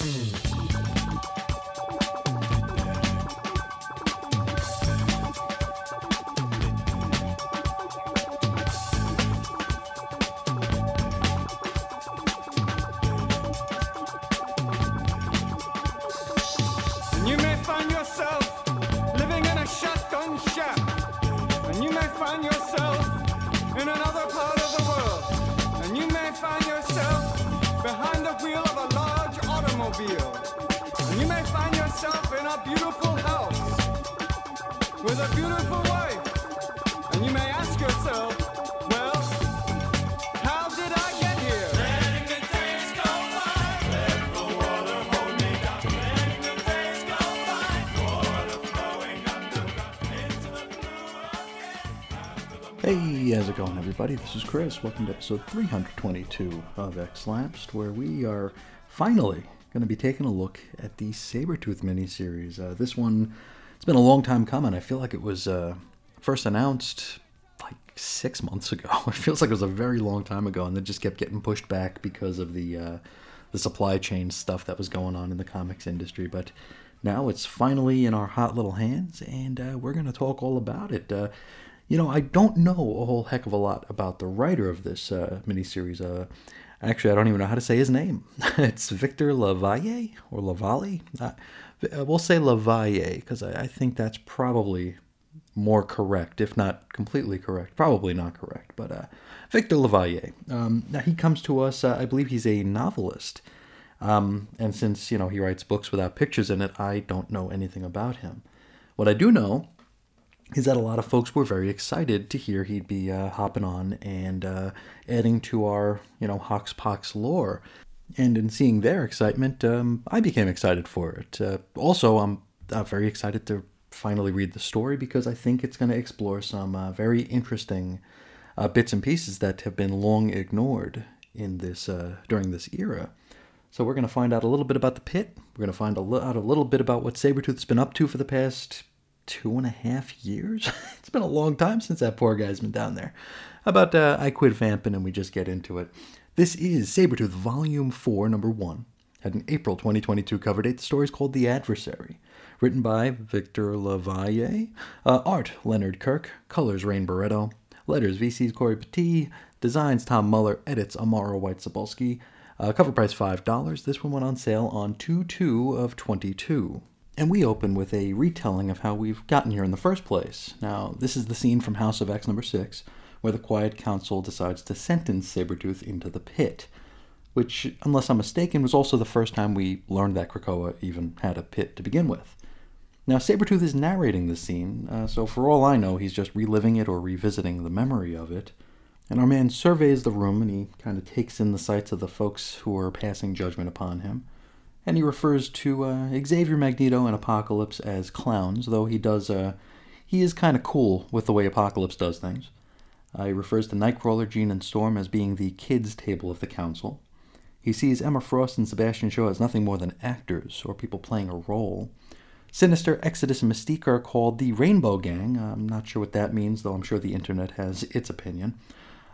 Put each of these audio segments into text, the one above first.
Mm-hmm. How's it going, everybody? This is Chris. Welcome to episode 322 of X Lapsed, where we are finally going to be taking a look at the Sabretooth miniseries. Uh, this one, it's been a long time coming. I feel like it was uh, first announced like six months ago. It feels like it was a very long time ago, and then just kept getting pushed back because of the uh, the supply chain stuff that was going on in the comics industry. But now it's finally in our hot little hands, and uh, we're going to talk all about it. Uh, you know, I don't know a whole heck of a lot about the writer of this uh, miniseries. Uh, actually, I don't even know how to say his name. it's Victor Lavalle or Lavalle. Uh, we'll say Lavalle because I, I think that's probably more correct, if not completely correct. Probably not correct, but uh, Victor Lavalle. Um, now he comes to us. Uh, I believe he's a novelist, um, and since you know he writes books without pictures in it, I don't know anything about him. What I do know is that a lot of folks were very excited to hear he'd be uh, hopping on and uh, adding to our, you know, Hoxpox lore. And in seeing their excitement, um, I became excited for it. Uh, also, I'm uh, very excited to finally read the story because I think it's going to explore some uh, very interesting uh, bits and pieces that have been long ignored in this during this era. So we're going to find out a little bit about the pit. We're going to find out a little bit about what Sabretooth's been up to for the past two and a half years. it's been a long time since that poor guy's been down there. How about uh, I quit vamping and we just get into it? This is Sabretooth Volume 4, Number 1. Had an April 2022 cover date. The story is called The Adversary. Written by Victor Lavalle. Uh, art, Leonard Kirk. Colors, Rain Beredo. Letters, VC's Cory Petit. Designs, Tom Muller. Edits, Amara White Sabolsky. Uh, cover price $5. This one went on sale on 2 2 of 22. And we open with a retelling of how we've gotten here in the first place. Now, this is the scene from House of X number 6, where the Quiet Council decides to sentence Sabretooth into the pit, which, unless I'm mistaken, was also the first time we learned that Krakoa even had a pit to begin with. Now, Sabretooth is narrating the scene, uh, so for all I know, he's just reliving it or revisiting the memory of it. And our man surveys the room and he kind of takes in the sights of the folks who are passing judgment upon him and he refers to uh, Xavier Magneto and Apocalypse as clowns, though he does uh, he is kind of cool with the way Apocalypse does things. Uh, he refers to Nightcrawler, Jean, and Storm as being the kids' table of the council. He sees Emma Frost and Sebastian Shaw as nothing more than actors or people playing a role. Sinister, Exodus, and Mystique are called the Rainbow Gang. I'm not sure what that means, though I'm sure the internet has its opinion.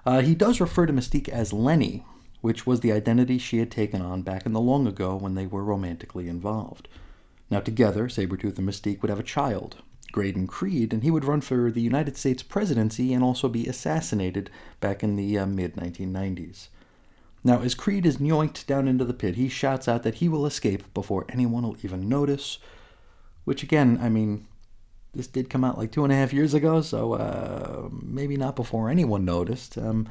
Uh, he does refer to Mystique as Lenny, which was the identity she had taken on back in the long ago when they were romantically involved. Now, together, Sabretooth and Mystique would have a child, Graydon Creed, and he would run for the United States presidency and also be assassinated back in the uh, mid 1990s. Now, as Creed is yoinked down into the pit, he shouts out that he will escape before anyone will even notice, which, again, I mean, this did come out like two and a half years ago, so uh, maybe not before anyone noticed. Um,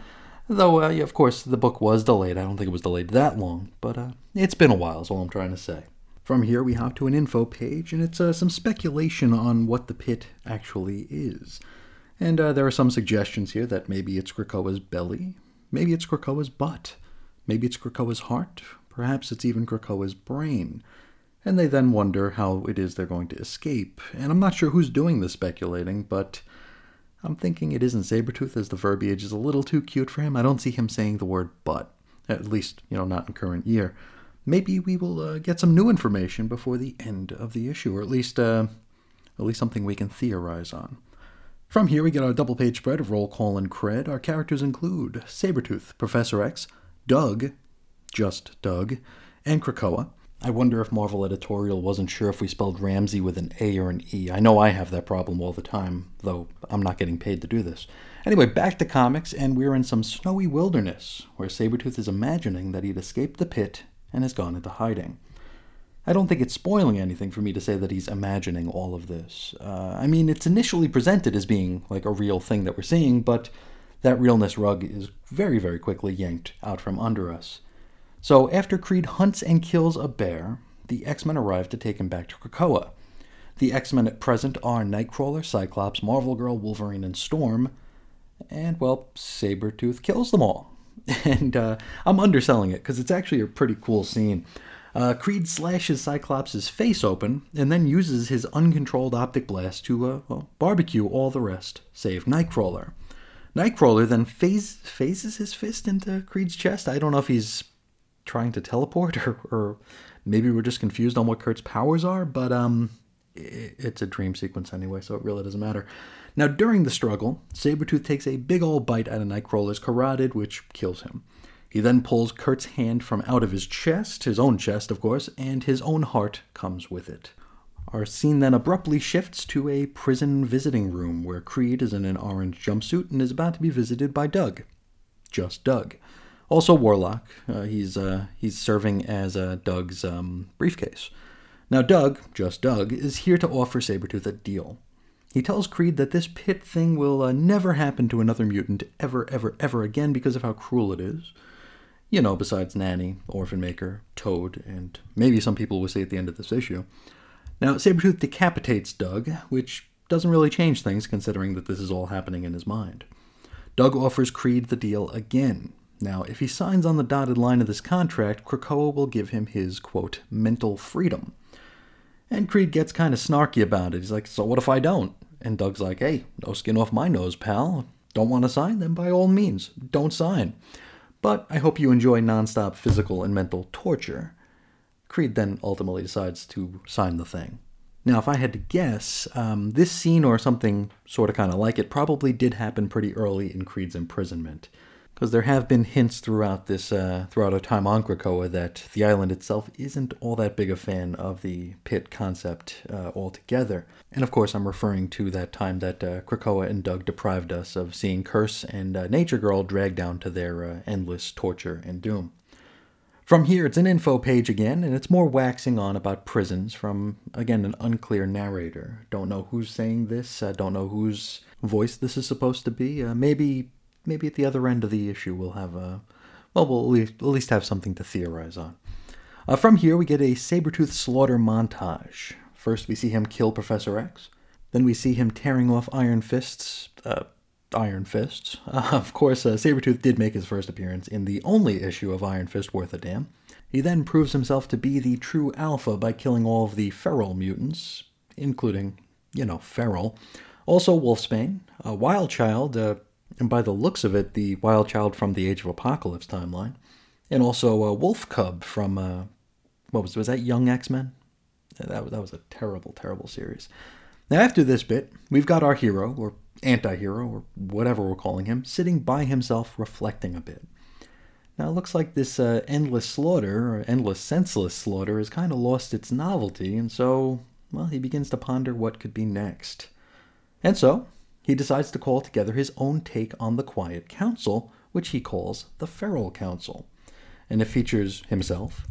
Though, uh, of course, the book was delayed. I don't think it was delayed that long, but uh, it's been a while, is all I'm trying to say. From here, we hop to an info page, and it's uh, some speculation on what the pit actually is. And uh, there are some suggestions here that maybe it's Krakoa's belly, maybe it's Krakoa's butt, maybe it's Krakoa's heart, perhaps it's even Krakoa's brain. And they then wonder how it is they're going to escape. And I'm not sure who's doing the speculating, but I'm thinking it isn't Sabretooth as the verbiage is a little too cute for him. I don't see him saying the word but, at least, you know, not in current year. Maybe we will uh, get some new information before the end of the issue, or at least, uh, at least something we can theorize on. From here, we get our double page spread of roll call and cred. Our characters include Sabretooth, Professor X, Doug, just Doug, and Krakoa. I wonder if Marvel Editorial wasn't sure if we spelled Ramsey with an A or an E. I know I have that problem all the time, though I'm not getting paid to do this. Anyway, back to comics, and we're in some snowy wilderness where Sabretooth is imagining that he'd escaped the pit and has gone into hiding. I don't think it's spoiling anything for me to say that he's imagining all of this. Uh, I mean, it's initially presented as being like a real thing that we're seeing, but that realness rug is very, very quickly yanked out from under us. So, after Creed hunts and kills a bear, the X Men arrive to take him back to Krakoa. The X Men at present are Nightcrawler, Cyclops, Marvel Girl, Wolverine, and Storm, and, well, Sabretooth kills them all. And uh, I'm underselling it because it's actually a pretty cool scene. Uh, Creed slashes Cyclops' face open and then uses his uncontrolled optic blast to uh, well, barbecue all the rest, save Nightcrawler. Nightcrawler then phase, phases his fist into Creed's chest. I don't know if he's trying to teleport or, or maybe we're just confused on what Kurt's powers are, but um, it, it's a dream sequence anyway, so it really doesn't matter. Now, during the struggle, Sabretooth takes a big old bite out of Nightcrawler's carotid, which kills him. He then pulls Kurt's hand from out of his chest, his own chest, of course, and his own heart comes with it. Our scene then abruptly shifts to a prison visiting room where Creed is in an orange jumpsuit and is about to be visited by Doug. Just Doug. Also Warlock. Uh, he's uh, he's serving as uh, Doug's um, briefcase. Now Doug, just Doug, is here to offer Sabretooth a deal. He tells Creed that this pit thing will uh, never happen to another mutant ever, ever, ever again because of how cruel it is you know, besides Nanny, Orphan Maker, Toad, and maybe some people will say at the end of this issue. Now, Sabretooth decapitates Doug, which doesn't really change things considering that this is all happening in his mind. Doug offers Creed the deal again. Now, if he signs on the dotted line of this contract, Krakoa will give him his, quote, mental freedom. And Creed gets kind of snarky about it. He's like, So what if I don't? And Doug's like, Hey, no skin off my nose, pal. Don't want to sign? Then by all means, don't sign but I hope you enjoy nonstop physical and mental torture. Creed then ultimately decides to sign the thing. Now, if I had to guess, um, this scene or something sort of kind of like it probably did happen pretty early in Creed's imprisonment because there have been hints throughout this uh, throughout our time on Krakoa that the island itself isn't all that big a fan of the pit concept uh, altogether. And of course, I'm referring to that time that uh, Krakoa and Doug deprived us of seeing Curse and uh, Nature Girl dragged down to their uh, endless torture and doom. From here, it's an info page again, and it's more waxing on about prisons from, again, an unclear narrator. Don't know who's saying this, don't know whose voice this is supposed to be. Uh, maybe maybe at the other end of the issue we'll have a well we'll at least, at least have something to theorize on. Uh, from here we get a Sabretooth slaughter montage. First we see him kill Professor X. Then we see him tearing off Iron Fist's uh, Iron Fists. Uh, of course, uh, Sabretooth did make his first appearance in the only issue of Iron Fist worth a damn. He then proves himself to be the true alpha by killing all of the feral mutants, including, you know, feral. Also, Wolfsbane, a wild child, uh, and by the looks of it, the wild child from the Age of Apocalypse timeline, and also a wolf cub from uh, what was was that Young X Men? That that was a terrible, terrible series. Now after this bit, we've got our hero or anti-hero or whatever we're calling him sitting by himself, reflecting a bit. Now it looks like this uh, endless slaughter or endless senseless slaughter has kind of lost its novelty, and so well he begins to ponder what could be next. And so he decides to call together his own take on the Quiet Council, which he calls the Feral Council. And it features himself,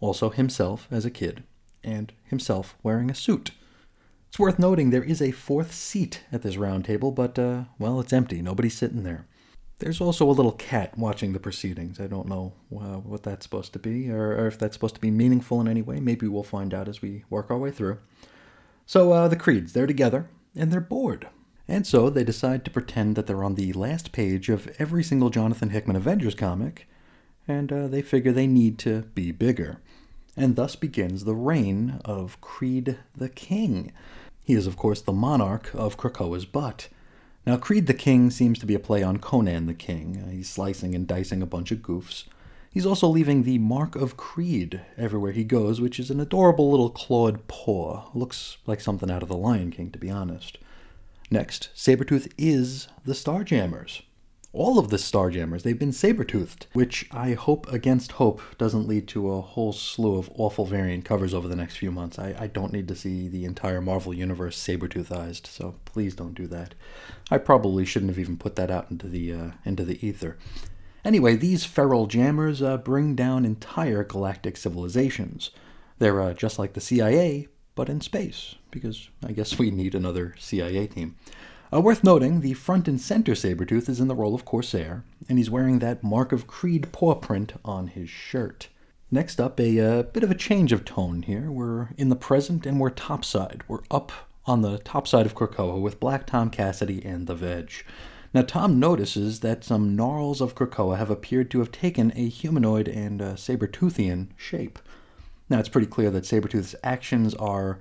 also himself as a kid, and himself wearing a suit. It's worth noting there is a fourth seat at this round table, but, uh, well, it's empty. Nobody's sitting there. There's also a little cat watching the proceedings. I don't know uh, what that's supposed to be, or, or, if that's supposed to be meaningful in any way. Maybe we'll find out as we work our way through. So, uh, the Creeds, they're together, and they're bored. And so they decide to pretend that they're on the last page of every single Jonathan Hickman Avengers comic, and uh, they figure they need to be bigger. And thus begins the reign of Creed the King. He is, of course, the monarch of Krakoa's butt. Now, Creed the King seems to be a play on Conan the King. Uh, he's slicing and dicing a bunch of goofs. He's also leaving the mark of Creed everywhere he goes, which is an adorable little clawed paw. Looks like something out of The Lion King, to be honest. Next, Sabretooth is the Starjammers. all of the Starjammers, they've been saber-toothed, which I hope against hope doesn't lead to a whole slew of awful variant covers over the next few months. I, I don't need to see the entire Marvel Universe saber-toothized, so please don't do that. I probably shouldn't have even put that out into the, uh, into the ether. Anyway, these feral jammers uh, bring down entire galactic civilizations. They're uh, just like the CIA, but in space, because I guess we need another CIA team. Uh, worth noting, the front and center Sabretooth is in the role of Corsair, and he's wearing that Mark of Creed paw print on his shirt. Next up, a uh, bit of a change of tone here. We're in the present and we're topside. We're up on the top side of Krakoa with Black Tom Cassidy and the Veg. Now, Tom notices that some gnarls of Krakoa have appeared to have taken a humanoid and uh, Sabertoothian shape. Now, it's pretty clear that Sabretooth's actions are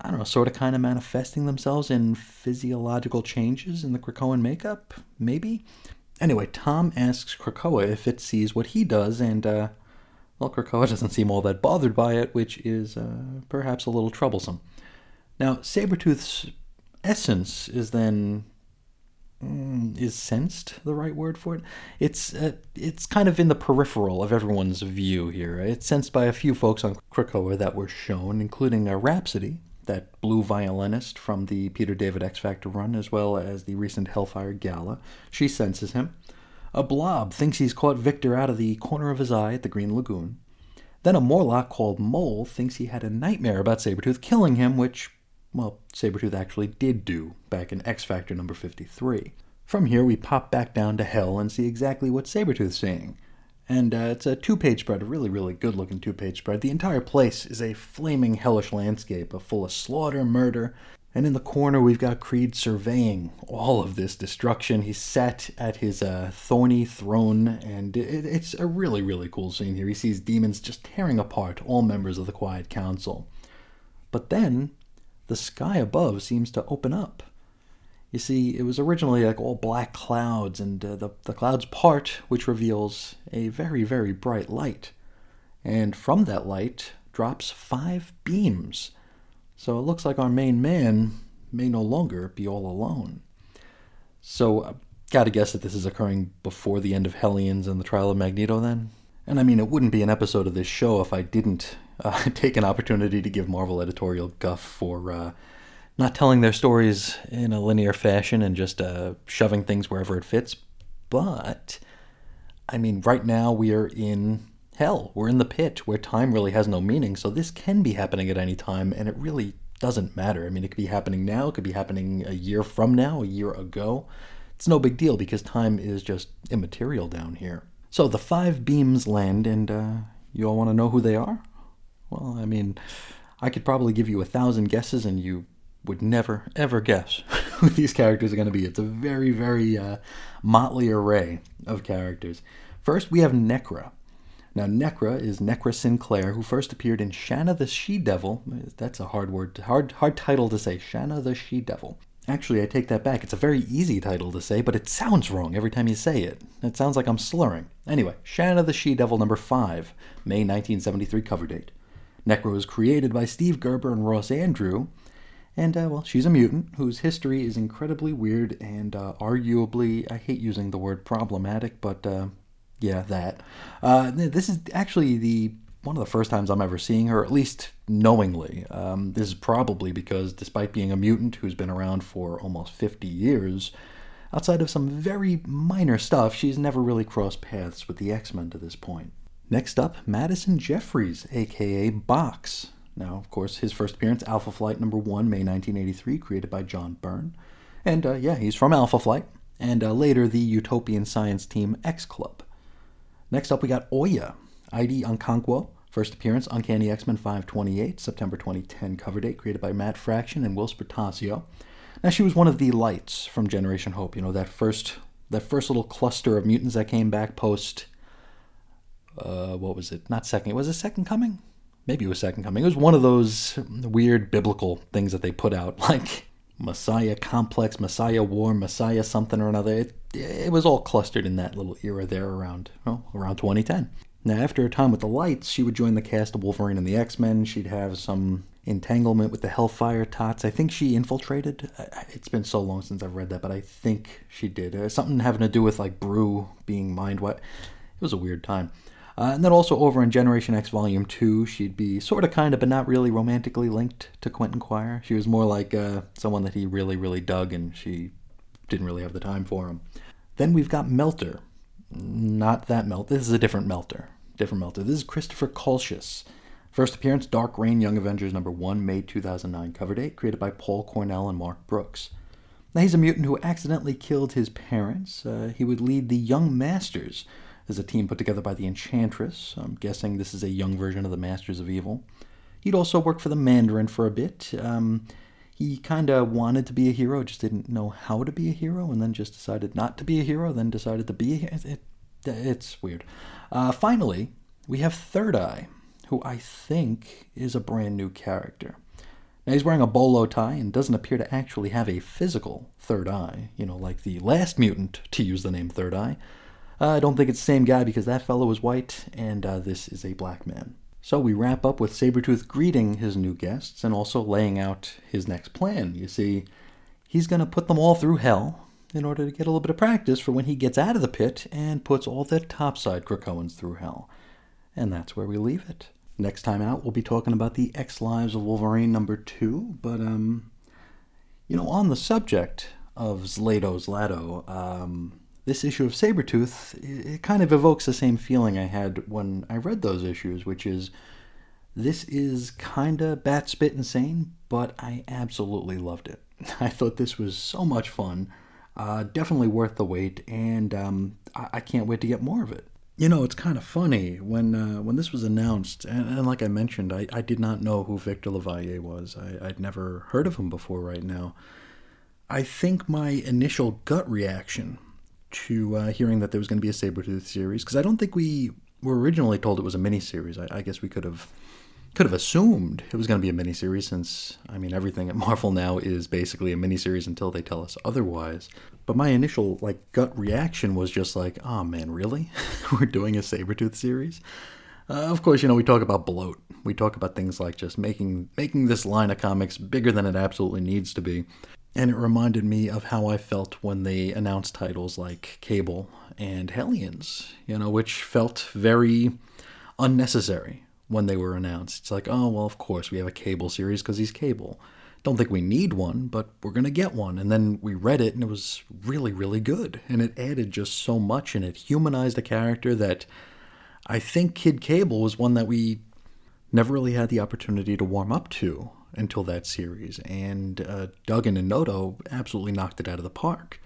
I don't know, sort of kind of manifesting themselves in physiological changes in the Krakoan makeup? Maybe? Anyway, Tom asks Krakoa if it sees what he does, and, uh, well, Krakoa doesn't seem all that bothered by it, which is uh, perhaps a little troublesome. Now, Sabretooth's essence is then. Mm, is sensed the right word for it? It's uh, it's kind of in the peripheral of everyone's view here. It's sensed by a few folks on Krakoa that were shown, including a Rhapsody, that blue violinist from the Peter David X Factor run, as well as the recent Hellfire Gala. She senses him. A blob thinks he's caught Victor out of the corner of his eye at the Green Lagoon. Then a Morlock called Mole thinks he had a nightmare about Sabretooth killing him, which, well, Sabretooth actually did do back in X Factor number 53. From here, we pop back down to Hell and see exactly what Sabretooth's saying. And uh, it's a two page spread, a really, really good looking two page spread. The entire place is a flaming, hellish landscape full of slaughter, murder. And in the corner, we've got Creed surveying all of this destruction. He's sat at his uh, thorny throne, and it, it's a really, really cool scene here. He sees demons just tearing apart all members of the Quiet Council. But then, the sky above seems to open up you see, it was originally like all black clouds, and uh, the, the clouds part, which reveals a very, very bright light. And from that light drops five beams. So it looks like our main man may no longer be all alone. So, uh, gotta guess that this is occurring before the end of Hellions and the trial of Magneto, then? And I mean, it wouldn't be an episode of this show if I didn't uh, take an opportunity to give Marvel editorial guff for uh, not telling their stories in a linear fashion and just uh, shoving things wherever it fits. But, I mean, right now we are in hell. We're in the pit where time really has no meaning. So this can be happening at any time, and it really doesn't matter. I mean, it could be happening now, it could be happening a year from now, a year ago. It's no big deal because time is just immaterial down here. So the five beams land, and uh, you all want to know who they are? Well, I mean, I could probably give you a thousand guesses, and you would never ever guess who these characters are going to be. It's a very very uh, motley array of characters. First, we have Nekra. Now, Nekra is Nekra Sinclair, who first appeared in Shanna the She Devil. That's a hard word, hard hard title to say. Shanna the She Devil. Actually, I take that back. It's a very easy title to say, but it sounds wrong every time you say it. It sounds like I'm slurring. Anyway, Shanna the She Devil number 5, May 1973 cover date. Nekra was created by Steve Gerber and Ross Andru, and, uh, well, she's a mutant whose history is incredibly weird and uh, arguably, I hate using the word problematic, but uh, yeah, that. Uh, this is actually the one of the first times I'm ever seeing her, at least knowingly. Um, this is probably because, despite being a mutant who's been around for almost 50 years, outside of some very minor stuff, she's never really crossed paths with the X Men to this point. Next up, Madison Jeffries, aka Box. Now, of course, his first appearance, Alpha Flight number one, May 1983, created by John Byrne. And uh, yeah, he's from Alpha Flight. And uh, later, the utopian science team X Club. Next up, we got Oya, Idie Okonkwo. First appearance, Uncanny X Men 528, September 2010 cover date, created by Matt Fraction and Whilce Portacio. Now, she was one of the lights from Generation Hope, you know, that first that first little cluster of mutants that came back post. Uh, what was it? Not second. Was it Second Coming? Maybe it was Second Coming. It was one of those weird biblical things that they put out, like Messiah Complex, Messiah War, Messiah something or another. It, it was all clustered in that little era there around well, around 2010. Now, after her time with the Lights, she would join the cast of Wolverine and the X Men. She'd have some entanglement with the Hellfire Tots. I think she infiltrated. It's been so long since I've read that, but I think she did. Uh, something having to do with like Brew being mind what. It was a weird time. Uh, and then also over in Generation X Volume 2, she'd be sort of kind of, but not really romantically linked to Quentin Quire. She was more like uh, someone that he really, really dug, and she didn't really have the time for him. Then we've got Melter. Not that Melter. This is a different Melter. Different Melter. This is Christopher Colchiss. First appearance, Dark Reign, Young Avengers number 1, May 2009. Cover date, created by Paul Cornell and Mark Brooks. Now, he's a mutant who accidentally killed his parents. Uh, he would lead the Young Masters as a team put together by the Enchantress. I'm guessing this is a young version of the Masters of Evil. He'd also worked for the Mandarin for a bit. Um, he kind of wanted to be a hero, just didn't know how to be a hero, and then just decided not to be a hero, then decided to be a hero. It, it's weird. Uh, finally, we have Third Eye, who I think is a brand new character. Now, he's wearing a bolo tie and doesn't appear to actually have a physical third eye, you know, like the last mutant to use the name Third Eye. Uh, I don't think it's the same guy because that fellow is white and uh, this is a black man. So we wrap up with Sabretooth greeting his new guests and also laying out his next plan. You see, he's going to put them all through hell in order to get a little bit of practice for when he gets out of the pit and puts all the topside Krakoans through hell. And that's where we leave it. Next time out, we'll be talking about the X Lives of Wolverine number two. But, um, you know, on the subject of Zlato Zlato, um, this issue of Sabretooth, it kind of evokes the same feeling I had when I read those issues, which is this is kind of bat spit insane, but I absolutely loved it. I thought this was so much fun, uh, definitely worth the wait, and um, I-, I, can't wait to get more of it. You know, it's kind of funny when uh, when this was announced, and, and like I mentioned, I, I did not know who Victor LaValliere was. I, I'd never heard of him before. Right now, I think my initial gut reaction to uh, hearing that there was going to be a Sabretooth series because I don't think we were originally told it was a miniseries. I, I guess we could have could have assumed it was going to be a miniseries since I mean everything at Marvel now is basically a miniseries until they tell us otherwise. But my initial like gut reaction was just like, "Oh man, really? We're doing a Sabretooth series?" Uh, of course, you know, we talk about bloat. We talk about things like just making making this line of comics bigger than it absolutely needs to be. And it reminded me of how I felt when they announced titles like Cable and Hellions, you know, which felt very unnecessary when they were announced. It's like, oh, well, of course, we have a Cable series because he's Cable. Don't think we need one, but we're going to get one. And then we read it, and it was really, really good. And it added just so much, and it humanized a character that I think Kid Cable was one that we never really had the opportunity to warm up to until that series, and uh, Duggan and Noto absolutely knocked it out of the park.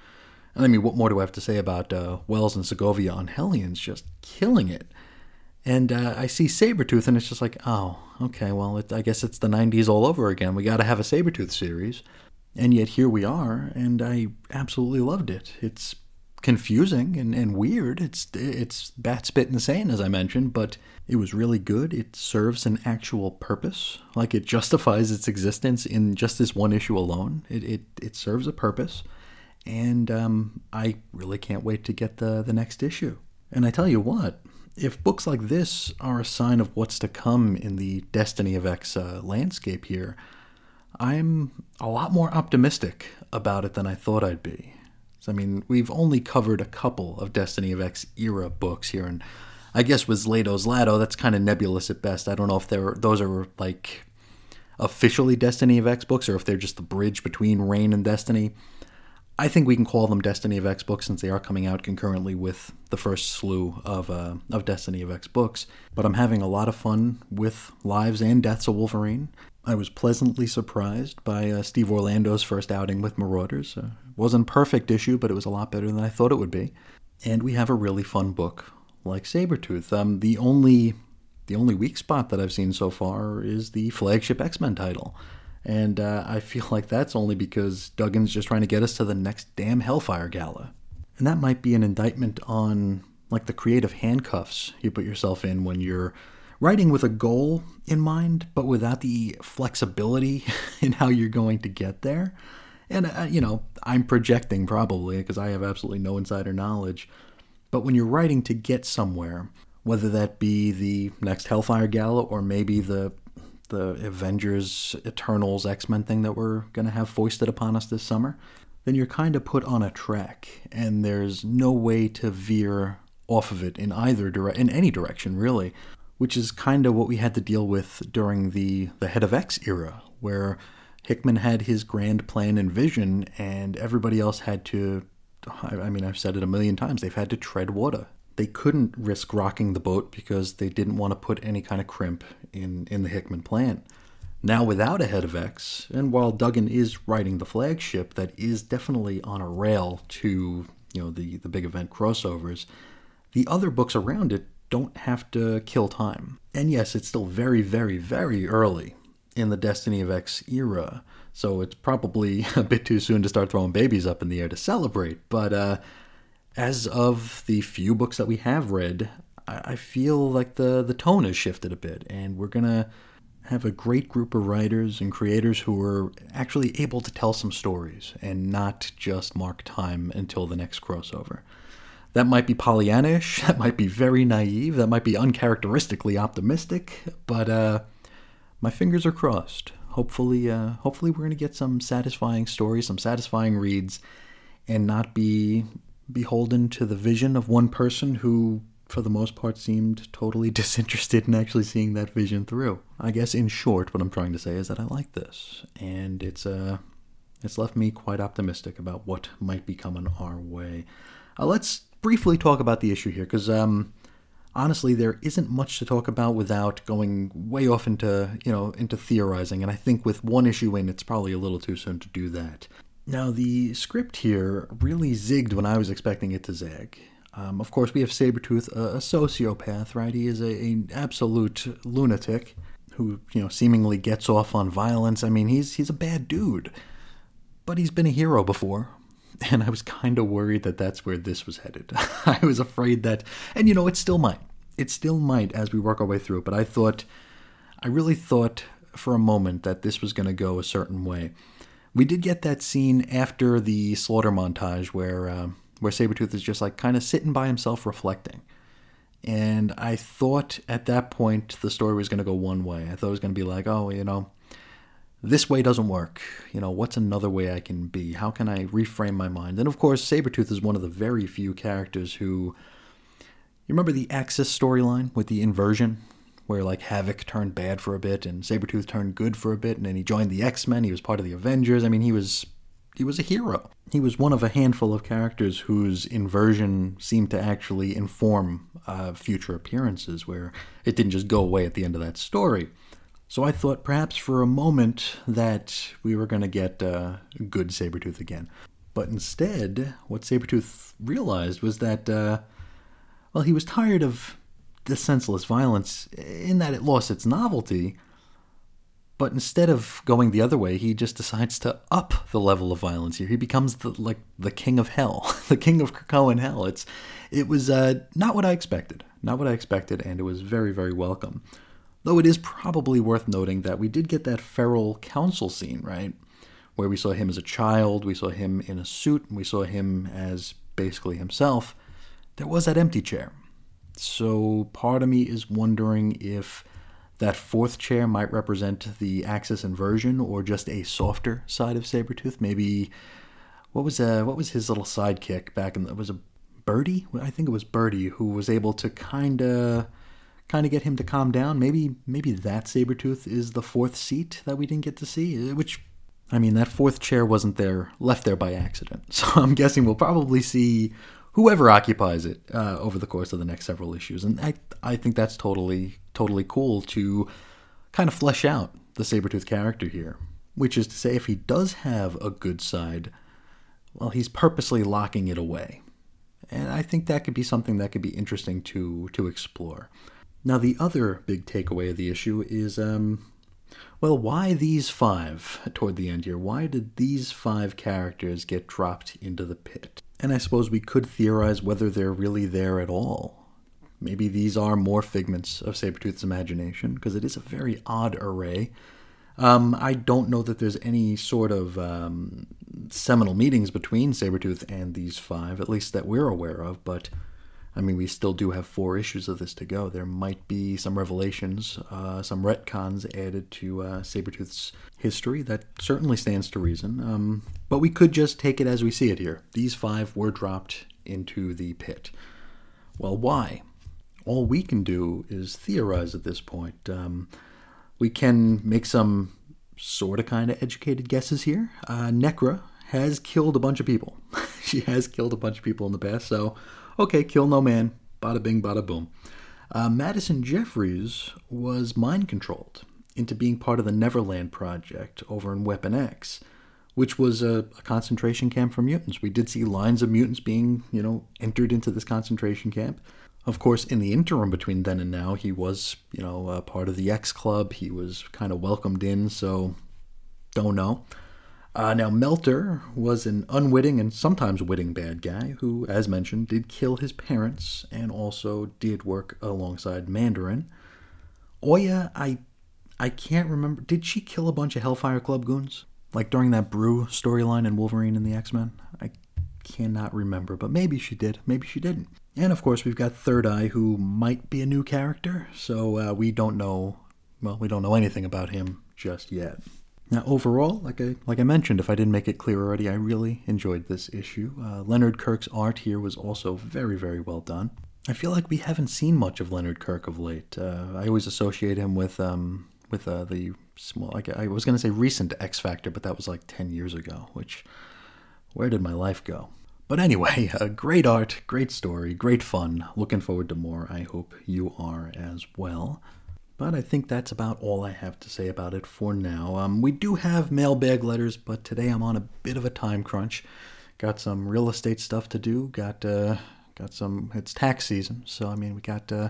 And I mean, what more do I have to say about uh, Wells and Segovia on Hellions just killing it? And uh, I see Sabretooth, and it's just like, oh, okay, well, it, I guess it's the 90s all over again. We got to have a Sabretooth series. And yet here we are, and I absolutely loved it. It's confusing and, and weird. It's it's bat spit insane, as I mentioned, but it was really good. It serves an actual purpose. Like it justifies its existence in just this one issue alone. It it, it serves a purpose, and um, I really can't wait to get the the next issue. And I tell you what, if books like this are a sign of what's to come in the Destiny of X uh, landscape here, I'm a lot more optimistic about it than I thought I'd be. I mean, we've only covered a couple of Destiny of X era books here, and I guess with Zlato Zlato, that's kind of nebulous at best. I don't know if they're those are like officially Destiny of X books or if they're just the bridge between Reign and Destiny. I think we can call them Destiny of X books since they are coming out concurrently with the first slew of uh, of Destiny of X books. But I'm having a lot of fun with Lives and Deaths of Wolverine. I was pleasantly surprised by uh, Steve Orlando's first outing with Marauders. Uh, wasn't perfect issue, but it was a lot better than I thought it would be. And we have a really fun book like Sabretooth. Um, the only the only weak spot that I've seen so far is the flagship X Men title. And uh, I feel like that's only because Duggan's just trying to get us to the next damn Hellfire Gala. And that might be an indictment on like the creative handcuffs you put yourself in when you're writing with a goal in mind, but without the flexibility in how you're going to get there. And, uh, you know, I'm projecting probably because I have absolutely no insider knowledge. But when you're writing to get somewhere, whether that be the next Hellfire Gala or maybe the the Avengers, Eternals, X Men thing that we're going to have foisted upon us this summer, then you're kind of put on a track, and there's no way to veer off of it in either dire- in any direction really, which is kind of what we had to deal with during the the Head of X era, where Hickman had his grand plan and vision, and everybody else had to. I mean, I've said it a million times. They've had to tread water they couldn't risk rocking the boat because they didn't want to put any kind of crimp in, in the Hickman plan. Now, without a head of X, and while Duggan is writing the flagship that is definitely on a rail to you know the, the big event crossovers, the other books around it don't have to kill time. And yes, it's still very, very, very early in the Destiny of X era, so it's probably a bit too soon to start throwing babies up in the air to celebrate, but uh, as of the few books that we have read, I, feel like the, the tone has shifted a bit, and we're to have a great group of writers and creators who are actually able to tell some stories and not just mark time until the next crossover. That might be Pollyannish, that might be very naive, that might be uncharacteristically optimistic, but uh, my fingers are crossed. Hopefully, uh, hopefully we're going to get some satisfying stories, some satisfying reads, and not be beholden to the vision of one person who, for the most part, seemed totally disinterested in actually seeing that vision through. I guess, in short, what I'm trying to say is that I like this, and it's uh, it's left me quite optimistic about what might be coming our way. Uh, let's briefly talk about the issue here, because um, honestly, there isn't much to talk about without going way off into you know into theorizing, and I think with one issue in, it's probably a little too soon to do that. Now, the script here really zigged when I was expecting it to zag. Um, of course, we have Sabretooth, a, a sociopath, right? He is an absolute lunatic who, you know, seemingly gets off on violence. I mean, he's he's a bad dude, but he's been a hero before, and I was kind of worried that that's where this was headed. I was afraid that, and you know, it still might, it still might as we work our way through. It, but I thought, I really thought for a moment that this was going to go a certain way. We did get that scene after the slaughter montage where uh, where Sabretooth is just like kind of sitting by himself reflecting. And I thought at that point the story was going to go one way. I thought it was going to be like, oh, you know, this way doesn't work. You know, what's another way I can be? How can I reframe my mind? And of course, Sabretooth is one of the very few characters who. You remember the Axis storyline with the inversion? where like Havoc turned bad for a bit and Sabretooth turned good for a bit and then he joined the X-Men, he was part of the Avengers. I mean, he was he was a hero. He was one of a handful of characters whose inversion seemed to actually inform uh, future appearances, where it didn't just go away at the end of that story. So I thought perhaps for a moment that we were going to get uh, good Sabretooth again. But instead, what Sabretooth realized was that, uh, well, he was tired of the senseless violence in that it lost its novelty. But instead of going the other way, he just decides to up the level of violence here. He becomes the like the king of hell, the king of Krakoan hell. It's it was uh, not what I expected, not what I expected, and it was very very welcome. Though it is probably worth noting that we did get that feral council scene, right, where we saw him as a child, we saw him in a suit, we saw him as basically himself. There was that empty chair, so part of me is wondering if that fourth chair might represent the axis inversion or just a softer side of Sabretooth. Maybe what was uh what was his little sidekick back in the was a Birdie? I think it was Birdie who was able to kinda kinda get him to calm down. Maybe maybe that Sabretooth is the fourth seat that we didn't get to see, which I mean that fourth chair wasn't there left there by accident. So I'm guessing we'll probably see whoever occupies it uh, over the course of the next several issues. And I, I think that's totally, totally cool to kind of flesh out the Sabretooth character here. Which is to say, if he does have a good side, well, he's purposely locking it away. And I think that could be something that could be interesting to, to explore. Now, the other big takeaway of the issue is um, well, why these five toward the end here? Why did these five characters get dropped into the pit? And I suppose we could theorize whether they're really there at all. Maybe these are more figments of Sabretooth's imagination, because it is a very odd array. Um, I don't know that there's any sort of um, seminal meetings between Sabretooth and these five, at least that we're aware of, but I mean, we still do have four issues of this to go. There might be some revelations, uh, some retcons added to uh, Sabretooth's history. That certainly stands to reason. Um, but we could just take it as we see it here. These five were dropped into the pit. Well, why? All we can do is theorize at this point. Um, we can make some sort of kind of educated guesses here. Uh, Nekra has killed a bunch of people. she has killed a bunch of people in the past, so okay, kill no man. Bada bing, bada boom. Uh, Madison Jeffries was mind controlled into being part of the Neverland Project over in Weapon X, which was a, a, concentration camp for mutants. We did see lines of mutants being, you know, entered into this concentration camp. Of course, in the interim between then and now, he was, you know, a part of the X Club. He was kind of welcomed in, so don't know. Uh, now, Melter was an unwitting and sometimes witting bad guy who, as mentioned, did kill his parents and also did work alongside Mandarin. Oya, I, I can't remember. Did she kill a bunch of Hellfire Club goons? Like during that Brew storyline in Wolverine and the X Men? I cannot remember, but maybe she did. Maybe she didn't. And of course, we've got Third Eye, who might be a new character, so uh, we don't know. Well, we don't know anything about him just yet. Now, overall, like I like I mentioned, if I didn't make it clear already, I really enjoyed this issue. Uh, Leonard Kirk's art here was also very, very well done. I feel like we haven't seen much of Leonard Kirk of late. Uh, I always associate him with um, with uh, the small. Like I was going to say recent X Factor, but that was like ten years ago. Which, where did my life go? But anyway, uh, great art, great story, great fun. Looking forward to more. I hope you are as well. But I think that's about all I have to say about it for now. Um, we do have mailbag letters, but today I'm on a bit of a time crunch. Got some real estate stuff to do. Got uh, got some. It's tax season, so I mean we got uh,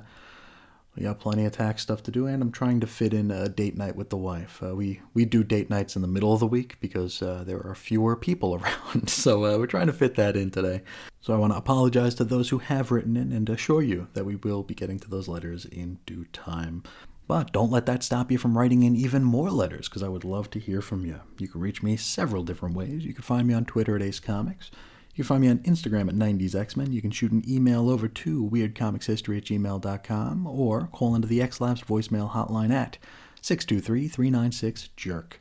we got plenty of tax stuff to do, and I'm trying to fit in a date night with the wife. Uh, we we do date nights in the middle of the week because uh, there are fewer people around, so uh, we're trying to fit that in today. So I want to apologize to those who have written in and assure you that we will be getting to those letters in due time. But don't let that stop you from writing in even more letters, because I would love to hear from you. You can reach me several different ways. You can find me on Twitter at Ace Comics. You can find me on Instagram at 90sxmen. You can shoot an email over to weirdcomicshistory at gmail.com or call into the X-Lapsed voicemail hotline at 623-396-JERK.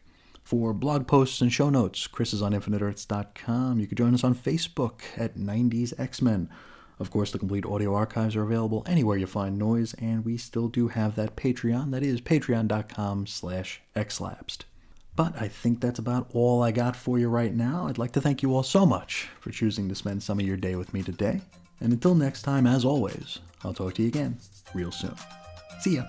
For blog posts and show notes, Chris is on InfiniteEarths.com. You can join us on Facebook at 90s X-Men. Of course, the complete audio archives are available anywhere you find noise, and we still do have that Patreon. That is patreon.com slash xlapsed. But I think that's about all I got for you right now. I'd like to thank you all so much for choosing to spend some of your day with me today. And until next time, as always, I'll talk to you again real soon. See ya.